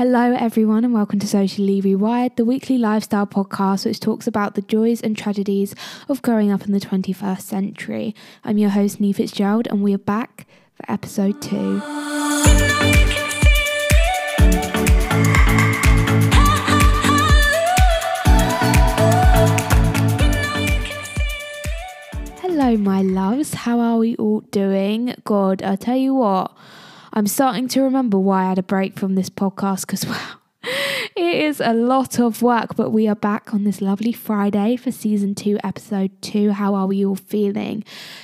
Hello, everyone, and welcome to Socially Rewired, the weekly lifestyle podcast which talks about the joys and tragedies of growing up in the 21st century. I'm your host, Nee Fitzgerald, and we are back for episode two. Hello, my loves. How are we all doing? God, I tell you what, I'm starting to remember why I had a break from this podcast because, wow, it is a lot of work. But we are back on this lovely Friday for season two, episode two. How are we all feeling?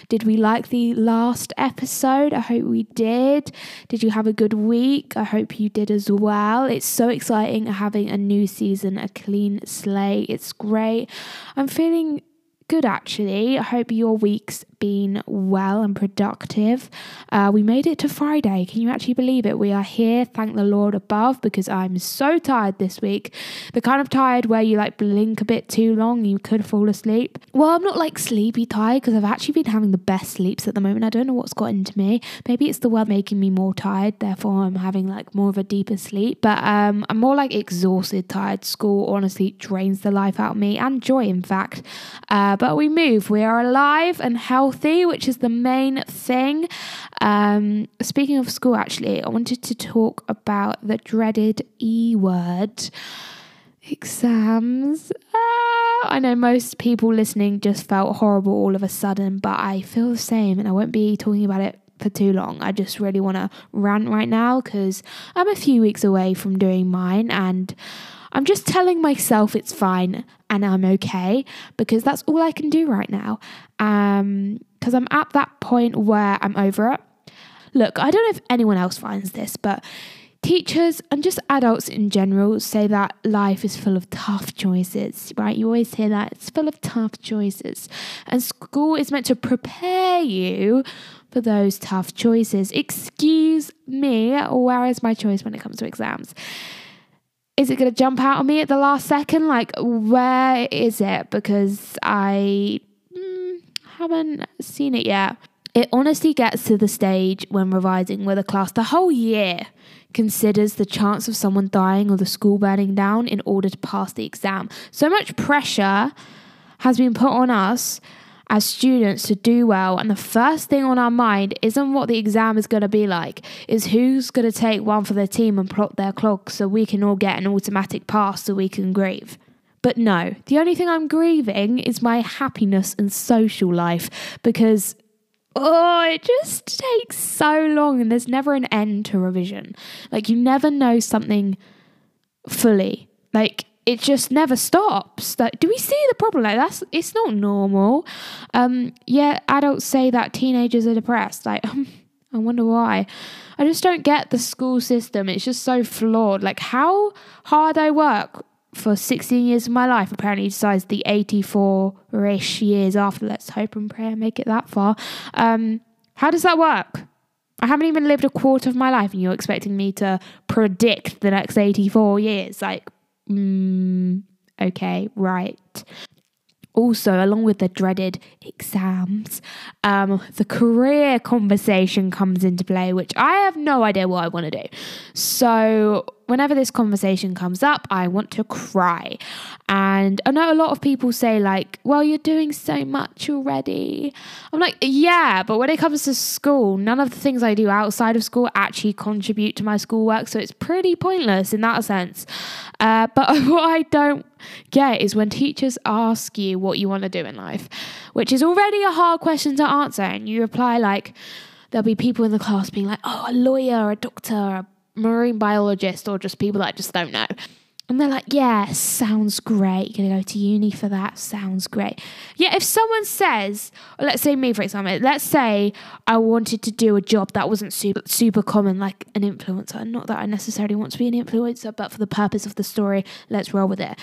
Did we like the last episode? I hope we did. Did you have a good week? I hope you did as well. It's so exciting having a new season, a clean slate. It's great. I'm feeling good actually. I hope your week's been well and productive. Uh, we made it to Friday. Can you actually believe it? We are here. Thank the Lord above because I'm so tired this week. The kind of tired where you like blink a bit too long, you could fall asleep. Well, I'm not like sleepy tired because I've actually been having the best sleeps at the moment. I don't know what's got into me. Maybe it's the weather making me more tired, therefore I'm having like more of a deeper sleep. But um, I'm more like exhausted, tired. School honestly drains the life out of me and joy, in fact. Uh, but we move. We are alive and healthy, which is the main thing. Um, speaking of school, actually, I wanted to talk about the dreaded E word exams. Ah, I know most people listening just felt horrible all of a sudden, but I feel the same and I won't be talking about it for too long. I just really want to rant right now because I'm a few weeks away from doing mine and I'm just telling myself it's fine and I'm okay because that's all I can do right now. Um, because I'm at that point where I'm over it. Look, I don't know if anyone else finds this, but teachers and just adults in general say that life is full of tough choices, right? You always hear that it's full of tough choices. And school is meant to prepare you for those tough choices. Excuse me, where is my choice when it comes to exams? Is it going to jump out on me at the last second? Like, where is it? Because I mm, haven't seen it yet. It honestly gets to the stage when revising where the class the whole year considers the chance of someone dying or the school burning down in order to pass the exam. So much pressure has been put on us as students to do well. And the first thing on our mind isn't what the exam is going to be like, is who's going to take one for the team and plot their clock so we can all get an automatic pass so we can grieve. But no, the only thing I'm grieving is my happiness and social life because oh, it just takes so long and there's never an end to revision. Like, you never know something fully. Like, it just never stops. Like, do we see the problem? Like, that's it's not normal. Um, yeah, adults say that teenagers are depressed. Like, I wonder why. I just don't get the school system. It's just so flawed. Like, how hard I work for 16 years of my life apparently decides the 84 ish years after. Let's hope and pray I make it that far. Um, how does that work? I haven't even lived a quarter of my life, and you're expecting me to predict the next 84 years. Like, mm, okay, right. Also, along with the dreaded exams, um, the career conversation comes into play, which I have no idea what I want to do. So, whenever this conversation comes up, I want to cry. And I know a lot of people say, like, well, you're doing so much already. I'm like, yeah, but when it comes to school, none of the things I do outside of school actually contribute to my schoolwork. So it's pretty pointless in that sense. Uh, but what I don't get is when teachers ask you what you want to do in life, which is already a hard question to answer. And you reply, like, there'll be people in the class being like, oh, a lawyer, a doctor, a marine biologist or just people that just don't know. And they're like, yeah, sounds great. You're to go to uni for that. Sounds great. Yeah, if someone says, let's say me, for example, let's say I wanted to do a job that wasn't super, super common, like an influencer. Not that I necessarily want to be an influencer, but for the purpose of the story, let's roll with it.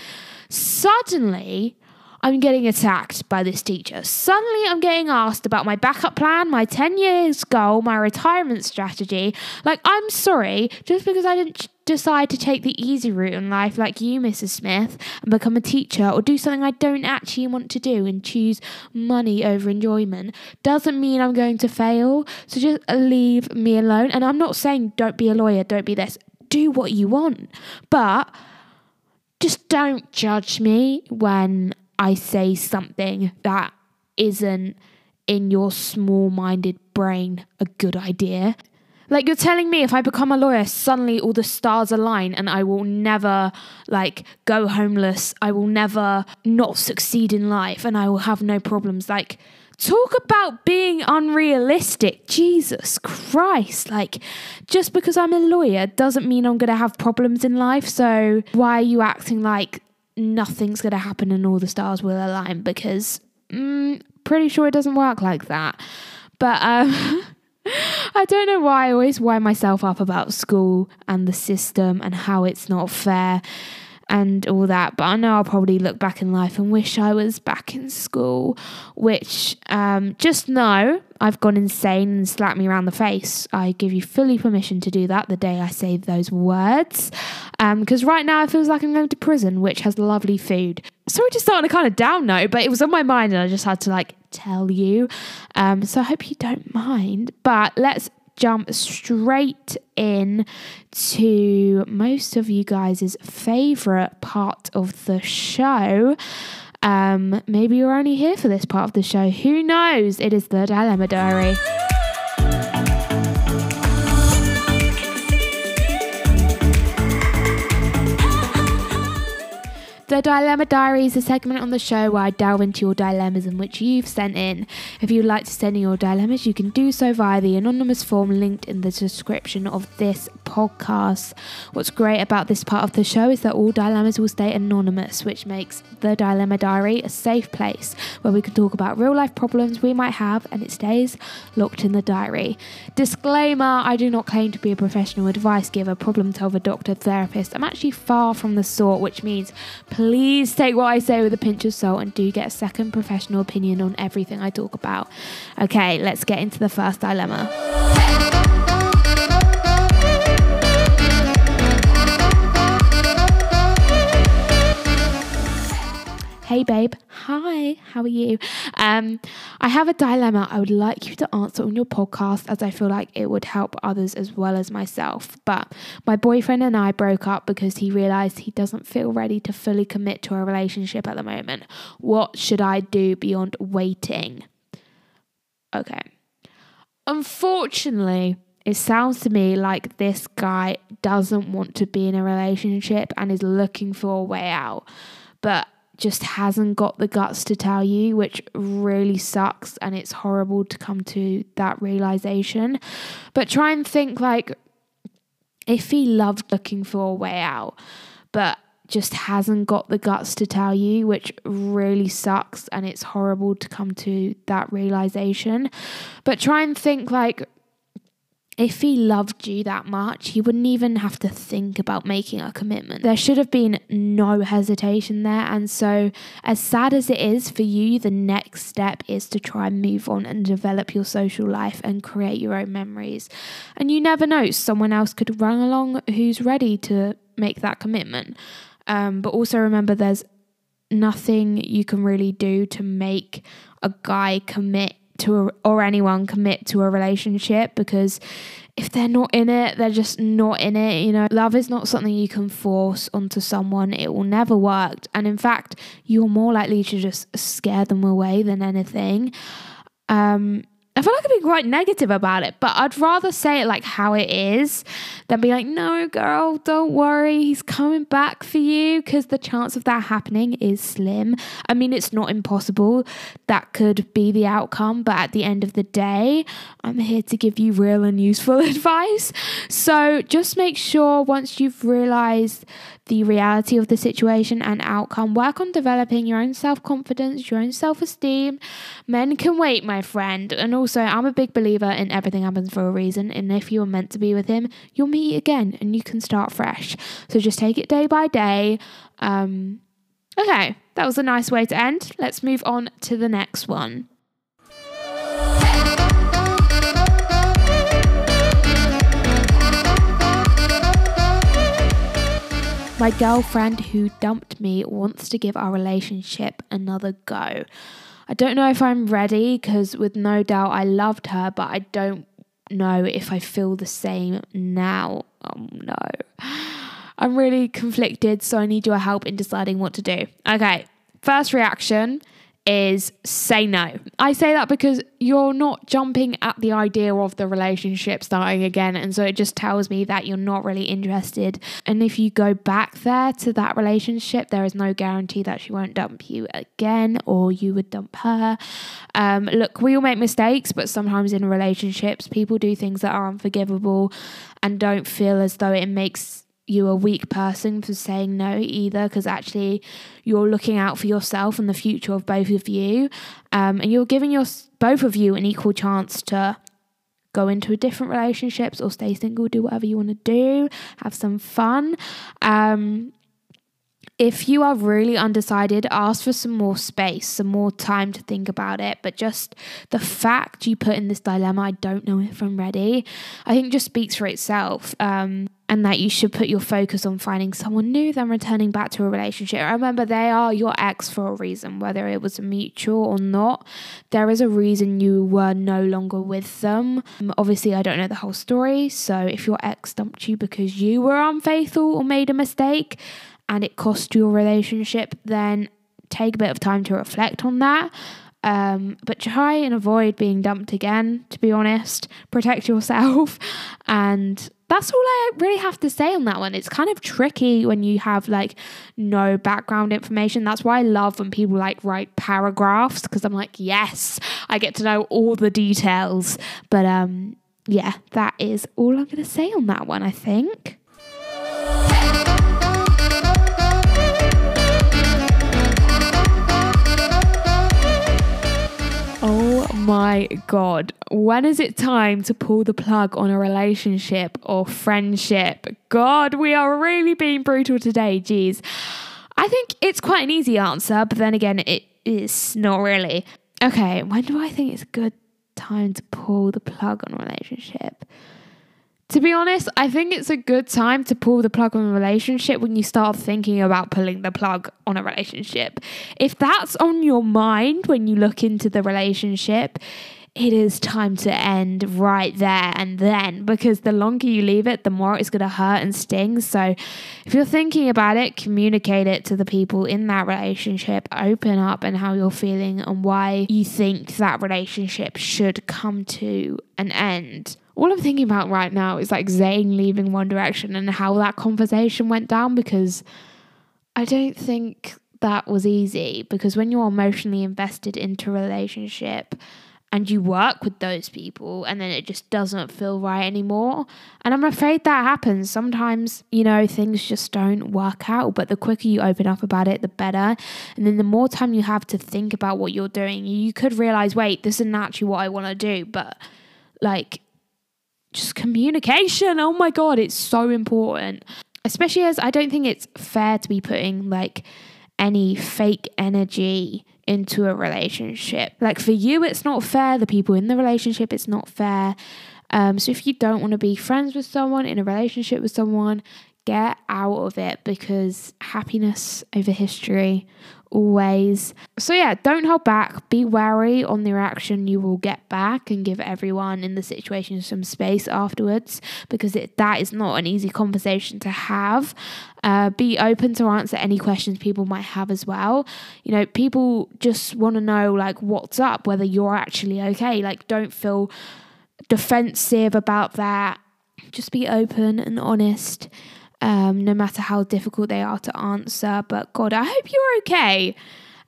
Suddenly, I'm getting attacked by this teacher. Suddenly, I'm getting asked about my backup plan, my 10 years goal, my retirement strategy. Like, I'm sorry, just because I didn't decide to take the easy route in life, like you, Mrs. Smith, and become a teacher or do something I don't actually want to do and choose money over enjoyment, doesn't mean I'm going to fail. So just leave me alone. And I'm not saying don't be a lawyer, don't be this do what you want. But just don't judge me when I say something that isn't in your small minded brain a good idea. Like you're telling me if I become a lawyer, suddenly all the stars align and I will never like go homeless. I will never not succeed in life and I will have no problems. Like talk about being unrealistic. Jesus Christ. Like just because I'm a lawyer doesn't mean I'm going to have problems in life. So why are you acting like nothing's going to happen and all the stars will align? Because mm, pretty sure it doesn't work like that. But um I don't know why I always wind myself up about school and the system and how it's not fair and all that. But I know I'll probably look back in life and wish I was back in school, which um, just know I've gone insane and slapped me around the face. I give you fully permission to do that the day I say those words. Because um, right now it feels like I'm going to prison, which has lovely food. Sorry to start on a kind of down note, but it was on my mind and I just had to like tell you. Um, so I hope you don't mind. But let's jump straight in to most of you guys' favorite part of the show. Um, maybe you're only here for this part of the show. Who knows? It is the Dilemma Diary. The Dilemma Diary is a segment on the show where I delve into your dilemmas in which you've sent in. If you'd like to send in your dilemmas, you can do so via the anonymous form linked in the description of this podcast. What's great about this part of the show is that all dilemmas will stay anonymous, which makes the Dilemma Diary a safe place where we can talk about real life problems we might have and it stays locked in the diary. Disclaimer I do not claim to be a professional advice giver, problem solver, doctor, therapist. I'm actually far from the sort, which means please take what I say with a pinch of salt and do get a second professional opinion on everything I talk about. Okay, let's get into the first dilemma. Hey, babe. Hi, how are you? Um, I have a dilemma I would like you to answer on your podcast as I feel like it would help others as well as myself. But my boyfriend and I broke up because he realized he doesn't feel ready to fully commit to a relationship at the moment. What should I do beyond waiting? Okay. Unfortunately, it sounds to me like this guy doesn't want to be in a relationship and is looking for a way out. But just hasn't got the guts to tell you, which really sucks. And it's horrible to come to that realization. But try and think like if he loved looking for a way out, but just hasn't got the guts to tell you, which really sucks. And it's horrible to come to that realization. But try and think like if he loved you that much, he wouldn't even have to think about making a commitment. There should have been no hesitation there. And so, as sad as it is for you, the next step is to try and move on and develop your social life and create your own memories. And you never know, someone else could run along who's ready to make that commitment. Um, but also remember, there's nothing you can really do to make a guy commit to a, or anyone commit to a relationship because if they're not in it, they're just not in it. You know, love is not something you can force onto someone. It will never work. And in fact, you're more likely to just scare them away than anything. Um, I feel like I'd be quite negative about it, but I'd rather say it like how it is than be like, no, girl, don't worry, he's coming back for you, because the chance of that happening is slim. I mean, it's not impossible. That could be the outcome, but at the end of the day, I'm here to give you real and useful advice. So just make sure once you've realized the reality of the situation and outcome. Work on developing your own self confidence, your own self esteem. Men can wait, my friend. And also, I'm a big believer in everything happens for a reason. And if you're meant to be with him, you'll meet again and you can start fresh. So just take it day by day. Um, okay, that was a nice way to end. Let's move on to the next one. My girlfriend who dumped me wants to give our relationship another go. I don't know if I'm ready because, with no doubt, I loved her, but I don't know if I feel the same now. Oh no. I'm really conflicted, so I need your help in deciding what to do. Okay, first reaction is say no. I say that because you're not jumping at the idea of the relationship starting again. And so it just tells me that you're not really interested. And if you go back there to that relationship, there is no guarantee that she won't dump you again or you would dump her. Um, look, we all make mistakes, but sometimes in relationships, people do things that are unforgivable and don't feel as though it makes you a weak person for saying no either because actually you're looking out for yourself and the future of both of you um, and you're giving your both of you an equal chance to go into different relationships or stay single do whatever you want to do have some fun um, if you are really undecided, ask for some more space, some more time to think about it. But just the fact you put in this dilemma, I don't know if I'm ready, I think just speaks for itself. Um, and that you should put your focus on finding someone new than returning back to a relationship. Remember, they are your ex for a reason, whether it was mutual or not. There is a reason you were no longer with them. Um, obviously, I don't know the whole story. So, if your ex dumped you because you were unfaithful or made a mistake and it cost you a relationship, then take a bit of time to reflect on that. Um, but try and avoid being dumped again, to be honest. Protect yourself and that's all I really have to say on that one. It's kind of tricky when you have like no background information. That's why I love when people like write paragraphs because I'm like, yes, I get to know all the details. But um yeah, that is all I'm going to say on that one, I think. My God, when is it time to pull the plug on a relationship or friendship? God, we are really being brutal today. Jeez. I think it's quite an easy answer, but then again, it is not really. Okay, when do I think it's a good time to pull the plug on a relationship? To be honest, I think it's a good time to pull the plug on a relationship when you start thinking about pulling the plug on a relationship. If that's on your mind when you look into the relationship, it is time to end right there and then because the longer you leave it, the more it's going to hurt and sting. So, if you're thinking about it, communicate it to the people in that relationship, open up and how you're feeling and why you think that relationship should come to an end all I'm thinking about right now is like Zayn leaving One Direction and how that conversation went down because I don't think that was easy because when you're emotionally invested into a relationship and you work with those people and then it just doesn't feel right anymore. And I'm afraid that happens. Sometimes, you know, things just don't work out, but the quicker you open up about it, the better. And then the more time you have to think about what you're doing, you could realize, wait, this isn't actually what I want to do, but like just communication. Oh my God, it's so important. Especially as I don't think it's fair to be putting like any fake energy into a relationship. Like for you, it's not fair. The people in the relationship, it's not fair. Um, so if you don't want to be friends with someone, in a relationship with someone, get out of it because happiness over history always. So, yeah, don't hold back. Be wary on the reaction you will get back and give everyone in the situation some space afterwards because it, that is not an easy conversation to have. Uh, be open to answer any questions people might have as well. You know, people just want to know, like, what's up, whether you're actually okay. Like, don't feel defensive about that. Just be open and honest um, no matter how difficult they are to answer. But God, I hope you're okay.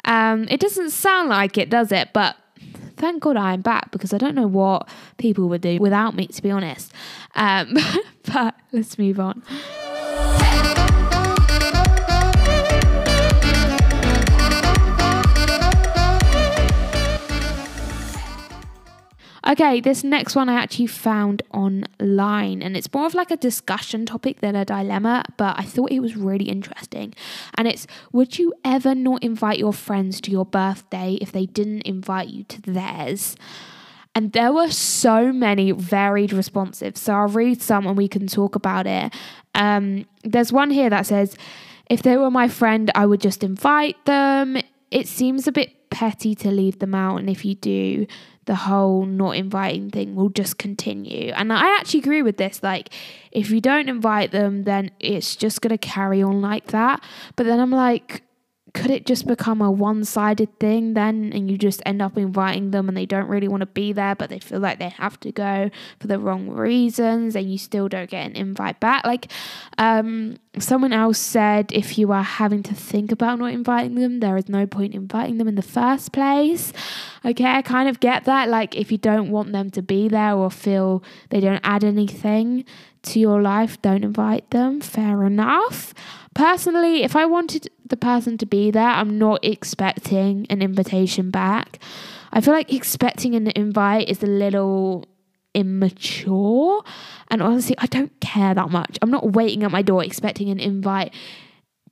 Um, it doesn't sound like it, does it? But thank God I'm back because I don't know what people would do without me, to be honest. Um, but let's move on. Okay, this next one I actually found online and it's more of like a discussion topic than a dilemma, but I thought it was really interesting. And it's Would you ever not invite your friends to your birthday if they didn't invite you to theirs? And there were so many varied responses. So I'll read some and we can talk about it. Um, there's one here that says, If they were my friend, I would just invite them. It seems a bit petty to leave them out. And if you do, the whole not inviting thing will just continue. And I actually agree with this. Like, if you don't invite them, then it's just going to carry on like that. But then I'm like, could it just become a one sided thing then and you just end up inviting them and they don't really want to be there but they feel like they have to go for the wrong reasons and you still don't get an invite back? Like, um, someone else said if you are having to think about not inviting them, there is no point inviting them in the first place. Okay, I kind of get that. Like, if you don't want them to be there or feel they don't add anything to your life, don't invite them. Fair enough. Personally, if I wanted the person to be there, I'm not expecting an invitation back. I feel like expecting an invite is a little immature. And honestly, I don't care that much. I'm not waiting at my door expecting an invite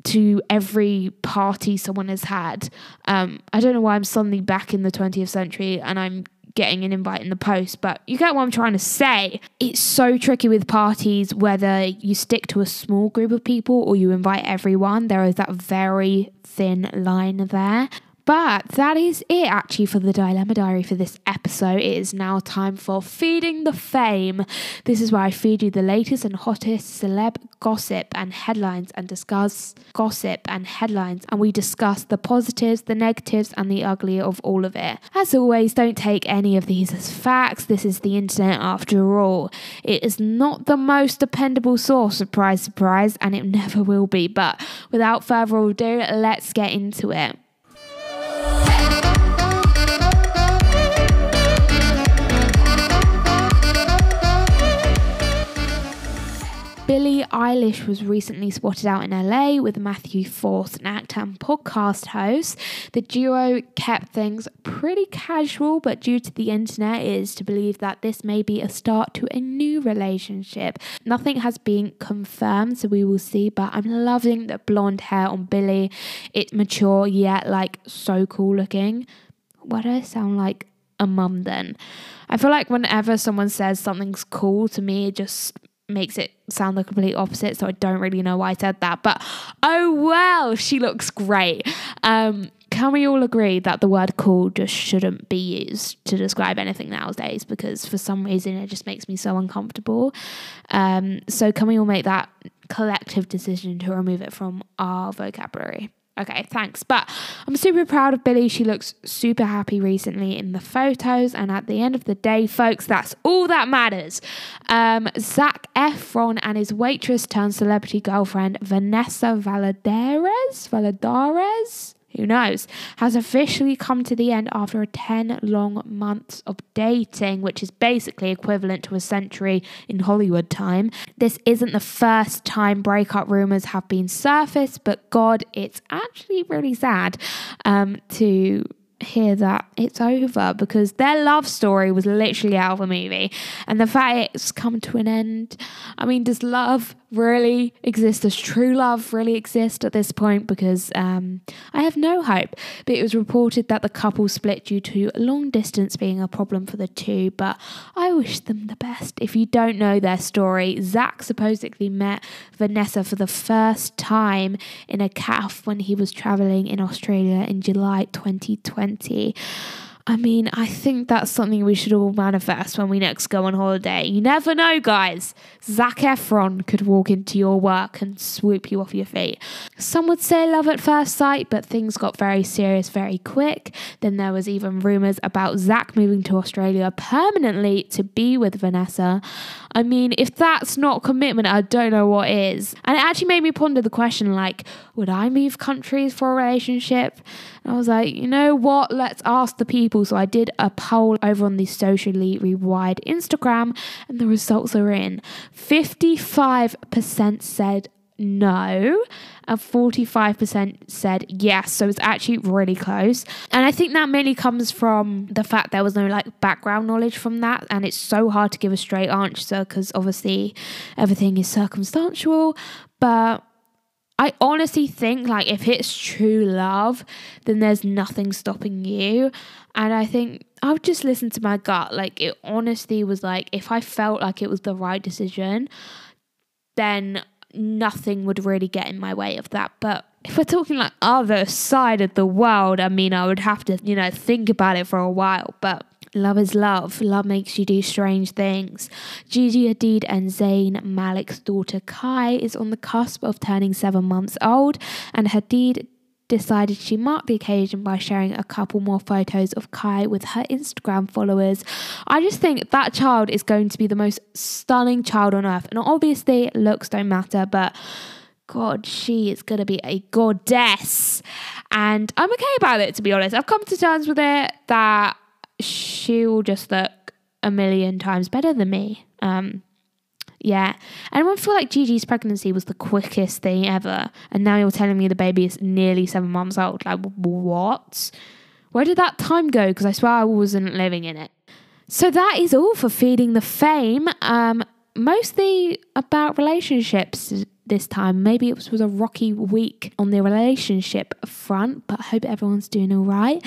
to every party someone has had. Um, I don't know why I'm suddenly back in the 20th century and I'm getting an invite in the post, but you get what I'm trying to say. It's so tricky with parties whether you stick to a small group of people or you invite everyone. There is that very thin line there. But that is it actually for the Dilemma Diary for this episode. It is now time for Feeding the Fame. This is where I feed you the latest and hottest celeb gossip and headlines and discuss gossip and headlines. And we discuss the positives, the negatives, and the ugly of all of it. As always, don't take any of these as facts. This is the internet after all. It is not the most dependable source, surprise, surprise, and it never will be. But without further ado, let's get into it. Billie Eilish was recently spotted out in LA with Matthew Vorce, an actor and podcast host. The duo kept things pretty casual, but due to the internet, it is to believe that this may be a start to a new relationship. Nothing has been confirmed, so we will see, but I'm loving the blonde hair on Billie. It's mature yet like so cool looking. What do I sound like? A mum then. I feel like whenever someone says something's cool to me, it just makes it sound the complete opposite. So I don't really know why I said that. But oh well, she looks great. Um, can we all agree that the word cool just shouldn't be used to describe anything nowadays? Because for some reason it just makes me so uncomfortable. Um, so can we all make that collective decision to remove it from our vocabulary? Okay, thanks. But I'm super proud of Billie. She looks super happy recently in the photos. And at the end of the day, folks, that's all that matters. Um, Zac Efron and his waitress turned celebrity girlfriend, Vanessa Valladares, Valladares, who knows, has officially come to the end after 10 long months of dating, which is basically equivalent to a century in Hollywood time. This isn't the first time breakup rumors have been surfaced, but God, it's actually really sad um, to hear that it's over because their love story was literally out of a movie and the fact it's come to an end i mean does love really exist? Does true love really exist at this point? Because um, I have no hope. But it was reported that the couple split due to long distance being a problem for the two. But I wish them the best. If you don't know their story, Zac supposedly met Vanessa for the first time in a calf when he was traveling in Australia in July 2020. I mean, I think that's something we should all manifest when we next go on holiday. You never know, guys. Zac Efron could walk into your work and swoop you off your feet. Some would say love at first sight, but things got very serious very quick. Then there was even rumours about Zac moving to Australia permanently to be with Vanessa. I mean, if that's not commitment, I don't know what is. And it actually made me ponder the question like, would I move countries for a relationship? And I was like, you know what? Let's ask the people. So I did a poll over on the socially rewired Instagram, and the results are in. 55% said no, and 45% said yes. So it's actually really close. And I think that mainly comes from the fact there was no like background knowledge from that. And it's so hard to give a straight answer because obviously everything is circumstantial. But I honestly think like if it's true love, then there's nothing stopping you. And I think I would just listen to my gut. Like it honestly was like if I felt like it was the right decision, then nothing would really get in my way of that. But if we're talking like other side of the world, I mean, I would have to, you know, think about it for a while. But love is love. Love makes you do strange things. Gigi Hadid and Zayn Malik's daughter Khai is on the cusp of turning seven months old, and Hadid decided she marked the occasion by sharing a couple more photos of Khai with her Instagram followers. I just think that child is going to be the most stunning child on earth. And obviously, looks don't matter, but God, she is going to be a goddess. And I'm okay about it, to be honest. I've come to terms with it that she'll just look a million times better than me. Um, yeah. And I feel like Gigi's pregnancy was the quickest thing ever. And now you're telling me the baby is nearly seven months old. Like, what? Where did that time go? Because I swear I wasn't living in it. So that is all for Feeding the Fame. Um, mostly about relationships this time. Maybe it was a rocky week on the relationship front, but I hope everyone's doing all right.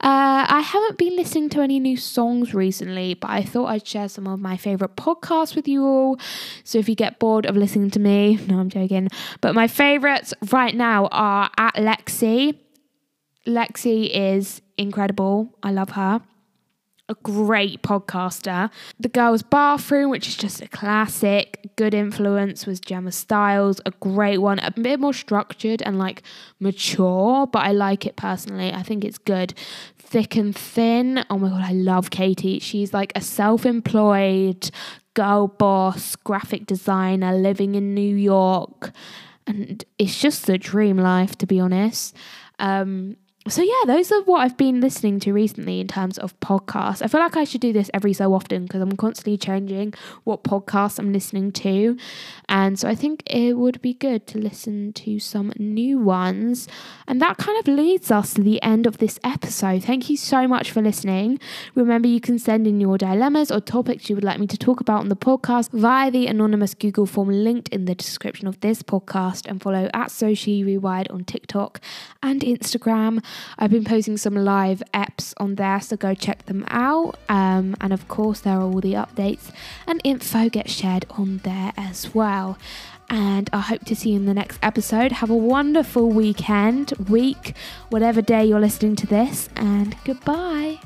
Uh, I haven't been listening to any new songs recently, but I thought I'd share some of my favorite podcasts with you all. So if you get bored of listening to me, no, I'm joking. But my favorites right now are at Lexi. Lexi is incredible. I love her a great podcaster. The Girls Bathroom, which is just a classic. Good Influence was Gemma Styles, a great one, a bit more structured and like mature, but I like it personally. I think it's good. Thick and Thin. Oh my god, I love Katie. She's like a self-employed girl boss, graphic designer living in New York. And it's just the dream life, to be honest. Um, so yeah, those are what I've been listening to recently in terms of podcasts. I feel like I should do this every so often because I'm constantly changing what podcasts I'm listening to. And so I think it would be good to listen to some new ones. And that kind of leads us to the end of this episode. Thank you so much for listening. Remember, you can send in your dilemmas or topics you would like me to talk about on the podcast via the anonymous Google form linked in the description of this podcast and follow at Socially Rewired on TikTok and Instagram. I've been posting some live apps on there, so go check them out. Um, and of course, there are all the updates and info gets shared on there as well. And I hope to see you in the next episode. Have a wonderful weekend, week, whatever day you're listening to this, and goodbye.